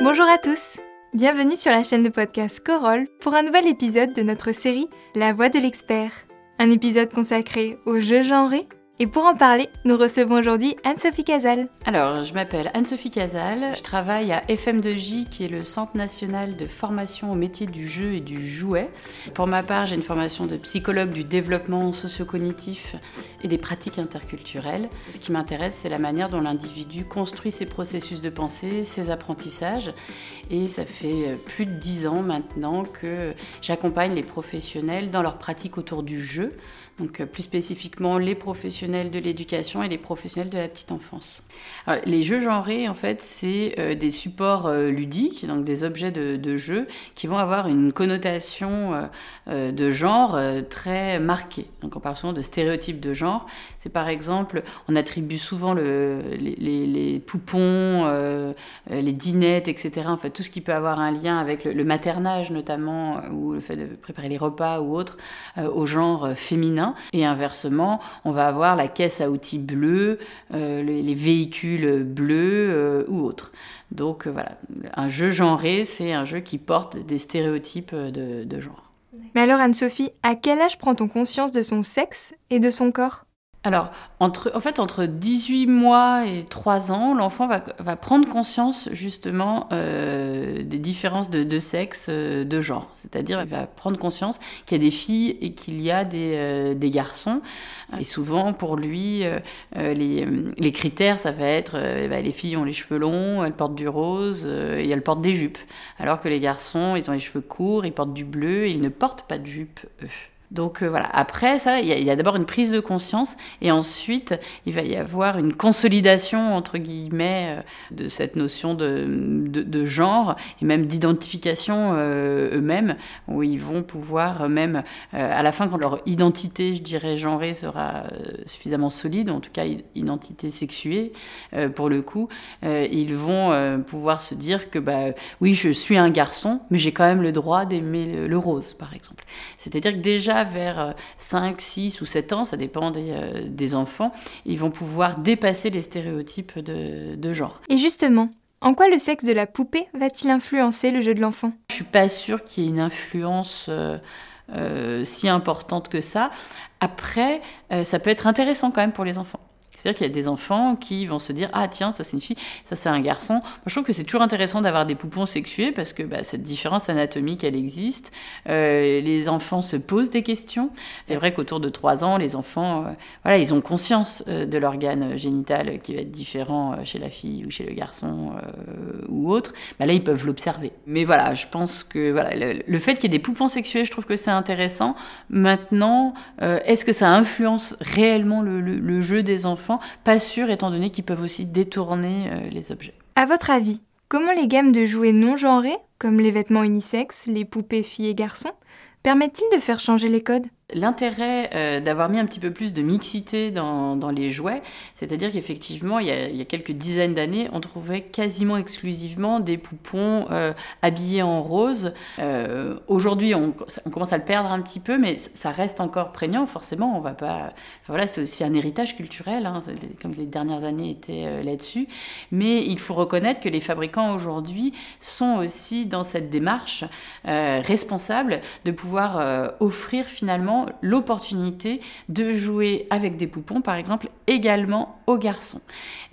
Bonjour à tous Bienvenue sur la chaîne de podcast Corolle pour un nouvel épisode de notre série La voix de l'expert. Un épisode consacré aux jeux genrés et pour en parler, nous recevons aujourd'hui Anne-Sophie Casal. Alors, je m'appelle Anne-Sophie Casal, je travaille à FM2J, qui est le Centre national de formation au métier du jeu et du jouet. Pour ma part, j'ai une formation de psychologue du développement socio-cognitif et des pratiques interculturelles. Ce qui m'intéresse, c'est la manière dont l'individu construit ses processus de pensée, ses apprentissages. Et ça fait plus de dix ans maintenant que j'accompagne les professionnels dans leur pratique autour du jeu donc plus spécifiquement les professionnels de l'éducation et les professionnels de la petite enfance. les jeux genrés, en fait, c'est euh, des supports euh, ludiques, donc des objets de, de, jeu qui vont avoir une connotation de genre très marquée. Donc on parle souvent de stéréotypes de genre. C'est par exemple, on attribue souvent le, les, les, poupons, les dinettes, etc. En fait, tout ce qui peut avoir un lien avec le, le maternage notamment, ou le fait de préparer les repas ou autre, au genre féminin. Et inversement, on va avoir la caisse à outils bleue, euh, les, véhicules bleus euh, ou autres. Donc euh, voilà, un jeu genré, c'est un jeu qui porte des stéréotypes de, de genre. Mais alors Anne-Sophie, à quel âge prend-on conscience de son sexe et de son corps? Alors, entre, en fait, entre 18 mois et 3 ans, l'enfant va, prendre conscience justement euh, des différences de, sexe, euh, de genre. C'est-à-dire, il va prendre conscience qu'il y a des filles et qu'il y a des, euh, garçons. Et souvent, pour lui, les, critères, ça va être bah, les filles ont les cheveux longs, elles portent du rose et elles portent des jupes. Alors que les garçons, ils ont les cheveux courts, ils portent du bleu et ils ne portent pas de jupe, eux. Donc euh, voilà, après ça, il y a, d'abord une prise de conscience et ensuite il va y avoir une consolidation, entre guillemets, euh, de cette notion de, de, genre et même d'identification euh, eux-mêmes, où ils vont pouvoir même, à la fin, quand leur identité, je dirais, genrée sera suffisamment solide, en tout cas identité sexuée, pour le coup, ils vont pouvoir se dire que, bah, oui, je suis un garçon, mais j'ai quand même le droit d'aimer le rose, par exemple. C'est-à-dire que déjà, vers 5, euh, 6 ou 7 ans, ça dépend euh, des, enfants, ils vont pouvoir dépasser les stéréotypes de, genre. Et justement, en quoi le sexe de la poupée va-t-il influencer le jeu de l'enfant? Je suis pas sûre qu'il y ait une influence euh, si importante que ça. Après, ça peut être intéressant quand même pour les enfants. C'est-à-dire qu'il y a des enfants qui vont se dire Ah, tiens, ça c'est une fille, ça c'est un garçon. Moi, je trouve que c'est toujours intéressant d'avoir des poupons sexués parce que bah, cette différence anatomique, elle existe. Euh, les enfants se posent des questions. C'est vrai qu'autour de 3 ans, les enfants, euh, voilà, ils ont conscience euh, de l'organe génital qui va être différent chez la fille ou chez le garçon ou autre. Bah, là, ils peuvent l'observer. Mais voilà, je pense que voilà, le, fait qu'il y ait des poupons sexués, je trouve que c'est intéressant. Maintenant, est-ce que ça influence réellement le, le jeu des enfants? Pas sûr étant donné qu'ils peuvent aussi détourner euh, les objets. À votre avis, comment les gammes de jouets non genrés, comme les vêtements unisexes, les poupées filles et garçons, permettent-ils de faire changer les codes? L'intérêt euh, d'avoir mis un petit peu plus de mixité dans, les jouets, c'est-à-dire qu'effectivement, il, y a quelques dizaines d'années, on trouvait quasiment exclusivement des poupons euh, habillés en rose. Euh, Aujourd'hui, on, commence à le perdre un petit peu, mais ça reste encore prégnant. Forcément, on va pas. Voilà, c'est aussi un héritage culturel, hein, comme les dernières années étaient là-dessus. Mais il faut reconnaître que les fabricants aujourd'hui sont aussi dans cette démarche responsable de pouvoir offrir finalement l'opportunité de jouer avec des poupons, par exemple, également aux garçons.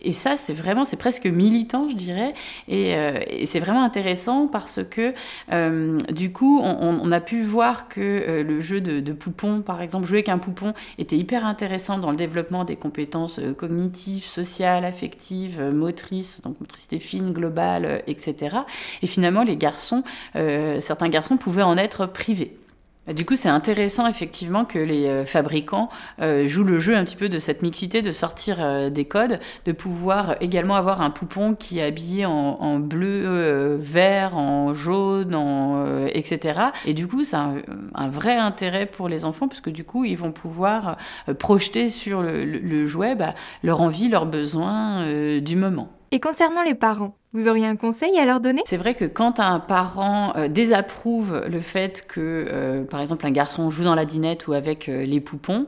Et ça, c'est vraiment, c'est presque militant, je dirais, et, euh, c'est vraiment intéressant parce que euh, du coup, on, a pu voir que euh, le jeu de, de, poupons, par exemple, jouer avec un poupon, était hyper intéressant dans le développement des compétences cognitives, sociales, affectives, motrices, donc motricité fine, globale, etc. Et finalement, les garçons, certains garçons pouvaient en être privés. Bah, du coup, c'est intéressant effectivement que les euh, fabricants euh, jouent le jeu un petit peu de cette mixité, de sortir euh, des codes, de pouvoir également avoir un poupon qui est habillé en, bleu, vert, en jaune, en, etc. Et du coup, c'est un, vrai intérêt pour les enfants parce que du coup, ils vont pouvoir projeter sur le, jouet bah, leur envie, leurs besoins du moment. Et concernant les parents, Vous auriez un conseil à leur donner? C'est vrai que quand un parent euh, désapprouve le fait que, euh, par exemple, un garçon joue dans la dinette ou avec euh, les poupons,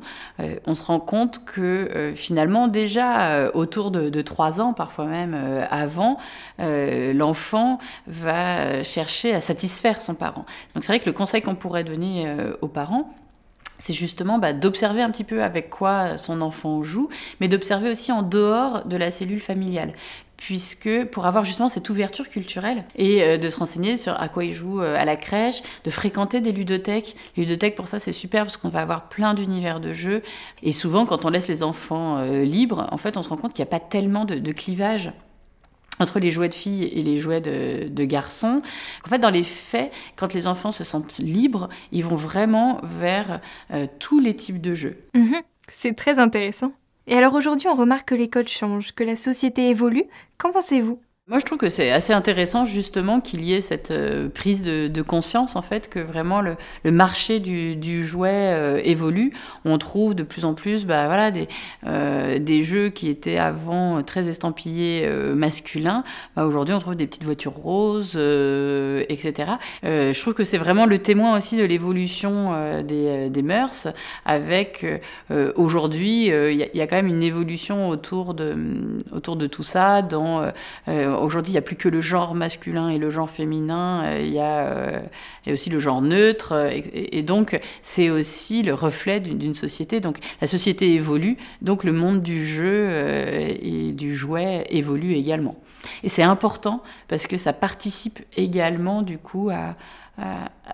on se rend compte que finalement, déjà autour de, de 3 ans, parfois même avant, l'enfant va chercher à satisfaire son parent. Donc c'est vrai que le conseil qu'on pourrait donner aux parents, c'est justement bah, d'observer un petit peu avec quoi son enfant joue, mais d'observer aussi en dehors de la cellule familiale puisque pour avoir justement cette ouverture culturelle et euh, de se renseigner sur à quoi ils jouent euh, à la crèche, de fréquenter des ludothèques. Les ludothèques, pour ça, c'est super parce qu'on va avoir plein d'univers de jeux. Et souvent, quand on laisse les enfants euh, libres, en fait, on se rend compte qu'il n'y a pas tellement de, clivage entre les jouets de filles et les jouets de, garçons. En fait, dans les faits, quand les enfants se sentent libres, ils vont vraiment vers tous les types de jeux. Mhm. c'est très intéressant. Et alors aujourd'hui, on remarque que les codes changent, que la société évolue. Qu'en pensez-vous? Moi, je trouve que c'est assez intéressant justement qu'il y ait cette euh, prise de, conscience en fait que vraiment le, marché du, jouet euh, évolue. On trouve de plus en plus, bah voilà, des euh, des jeux qui étaient avant très estampillés masculins. Bah, aujourd'hui, on trouve des petites voitures roses, etc. je trouve que c'est vraiment le témoin aussi de l'évolution des, des mœurs. Avec aujourd'hui, il y, a quand même une évolution autour de autour de tout ça dans aujourd'hui, il n'y a plus que le genre masculin et le genre féminin, euh, il y, a, euh, aussi le genre neutre. Euh, et, donc, c'est aussi le reflet d'une société. Donc, la société évolue, donc le monde du jeu et du jouet évolue également. Et c'est important parce que ça participe également, du coup, à,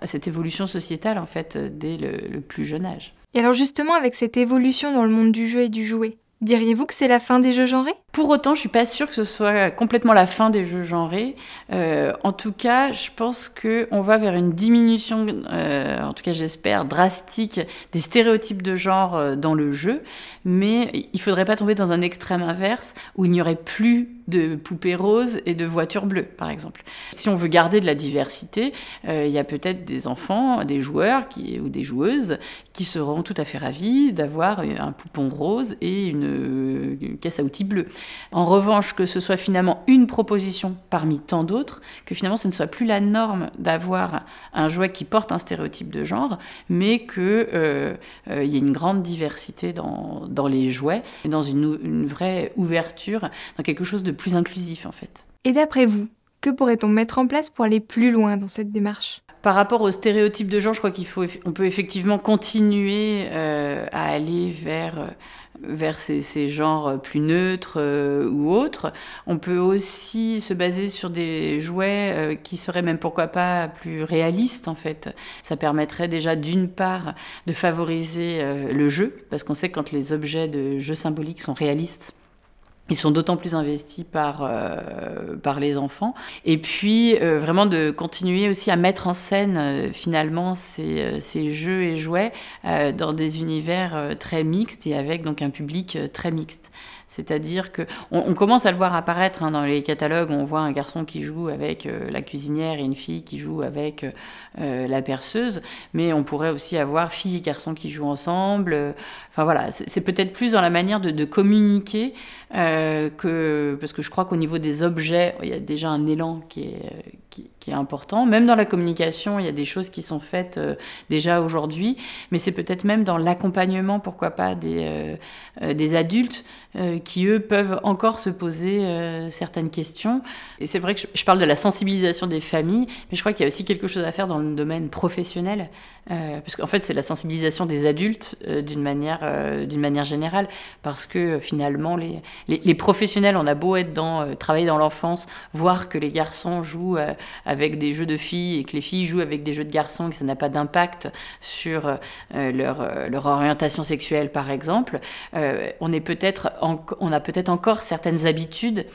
cette évolution sociétale, en fait, dès le plus jeune âge. Et alors, justement, avec cette évolution dans le monde du jeu et du jouet, Diriez-vous que c'est la fin des jeux genrés? Pour autant, je suis pas sûre que ce soit complètement la fin des jeux genrés. Euh, en tout cas, je pense que on va vers une diminution, euh, en tout cas j'espère, drastique des stéréotypes de genre euh, dans le jeu. Mais il faudrait pas tomber dans un extrême inverse où il n'y aurait plus de poupées roses et de voitures bleues, par exemple. Si on veut garder de la diversité, il y a peut-être des enfants, des joueurs ou des joueuses qui seront tout à fait ravis d'avoir un poupon rose et une, une, caisse à outils bleue. En revanche, que ce soit finalement une proposition parmi tant d'autres, que finalement ce ne soit plus la norme d'avoir un jouet qui porte un stéréotype de genre, mais qu'il euh, euh, y ait une grande diversité dans, les jouets, dans une vraie ouverture, dans quelque chose de plus inclusif en fait. Et d'après vous, que pourrait-on mettre en place pour aller plus loin dans cette démarche? Par rapport aux stéréotypes de genre, je crois qu'il faut, on peut effectivement continuer euh, à aller vers euh, vers ces, genres plus neutres euh, ou autres. On peut aussi se baser sur des jouets qui seraient même pourquoi pas plus réalistes en fait. Ça permettrait déjà d'une part de favoriser le jeu, parce qu'on sait que quand les objets de jeu symboliques sont réalistes, ils sont d'autant plus investis par, euh, par les enfants. Et puis, euh, vraiment de continuer aussi à mettre en scène, euh, finalement, ces, ces, jeux et jouets dans des univers très mixtes et avec donc un public très mixte. C'est-à-dire que on, commence à le voir apparaître hein, dans les catalogues. On voit un garçon qui joue avec euh, la cuisinière et une fille qui joue avec euh, la perceuse. Mais on pourrait aussi avoir fille et garçon qui jouent ensemble. Enfin voilà, c'est peut-être plus dans la manière de, communiquer euh, que parce que je crois qu'au niveau des objets, il y a déjà un élan qui est qui, est important. Même dans la communication, il y a des choses qui sont faites euh, déjà aujourd'hui, mais c'est peut-être même dans l'accompagnement, pourquoi pas, des, euh, euh, des adultes qui, eux, peuvent encore se poser certaines questions. Et c'est vrai que je, parle de la sensibilisation des familles, mais je crois qu'il y a aussi quelque chose à faire dans le domaine professionnel, parce qu'en fait, c'est la sensibilisation des adultes d'une manière, d'une manière générale, parce que finalement, les, les, les, professionnels, on a beau être dans, travailler dans l'enfance, voir que les garçons jouent avec des jeux de filles et que les filles jouent avec des jeux de garçons et que ça n'a pas d'impact sur euh, leur, euh, leur, orientation sexuelle, par exemple, euh, on, a peut-être encore certaines habitudes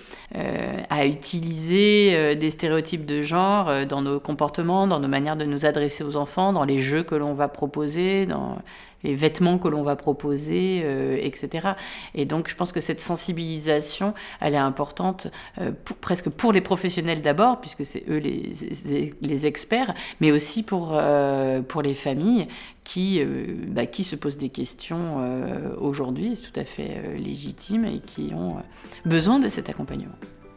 à utiliser des stéréotypes de genre dans nos comportements, dans nos manières de nous adresser aux enfants, dans les jeux que l'on va proposer, les vêtements que l'on va proposer, euh, etc. Et donc, je pense que cette sensibilisation, elle est importante euh, presque pour les professionnels d'abord, puisque c'est eux les, experts, mais aussi pour, euh, pour les familles qui, bah, qui se posent des questions aujourd'hui, c'est tout à fait légitime, et qui ont besoin de cet accompagnement.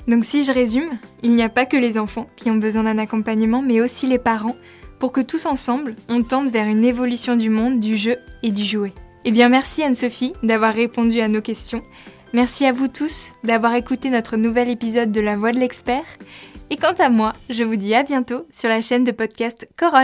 Donc si je résume, il n'y a pas que les enfants qui ont besoin d'un accompagnement, mais aussi les parents, pour que tous ensemble, on tente vers une évolution du monde, du jeu et du jouet. Eh bien merci Anne-Sophie d'avoir répondu à nos questions. Merci à vous tous d'avoir écouté notre nouvel épisode de La Voix de l'expert. Et quant à moi, je vous dis à bientôt sur la chaîne de podcast Corolle.